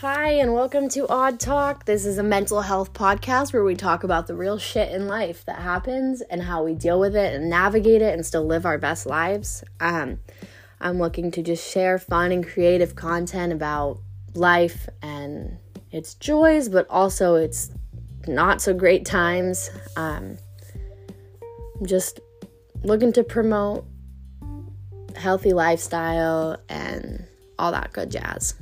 Hi, and welcome to Aud Talk. This is a mental health podcast where we talk about the real shit in life that happens and how we deal with it and navigate it and still live our best lives. Um, I'm looking to just share fun and creative content about life and its joys, but also its not so great times. Um, just looking to promote healthy lifestyle and all that good jazz.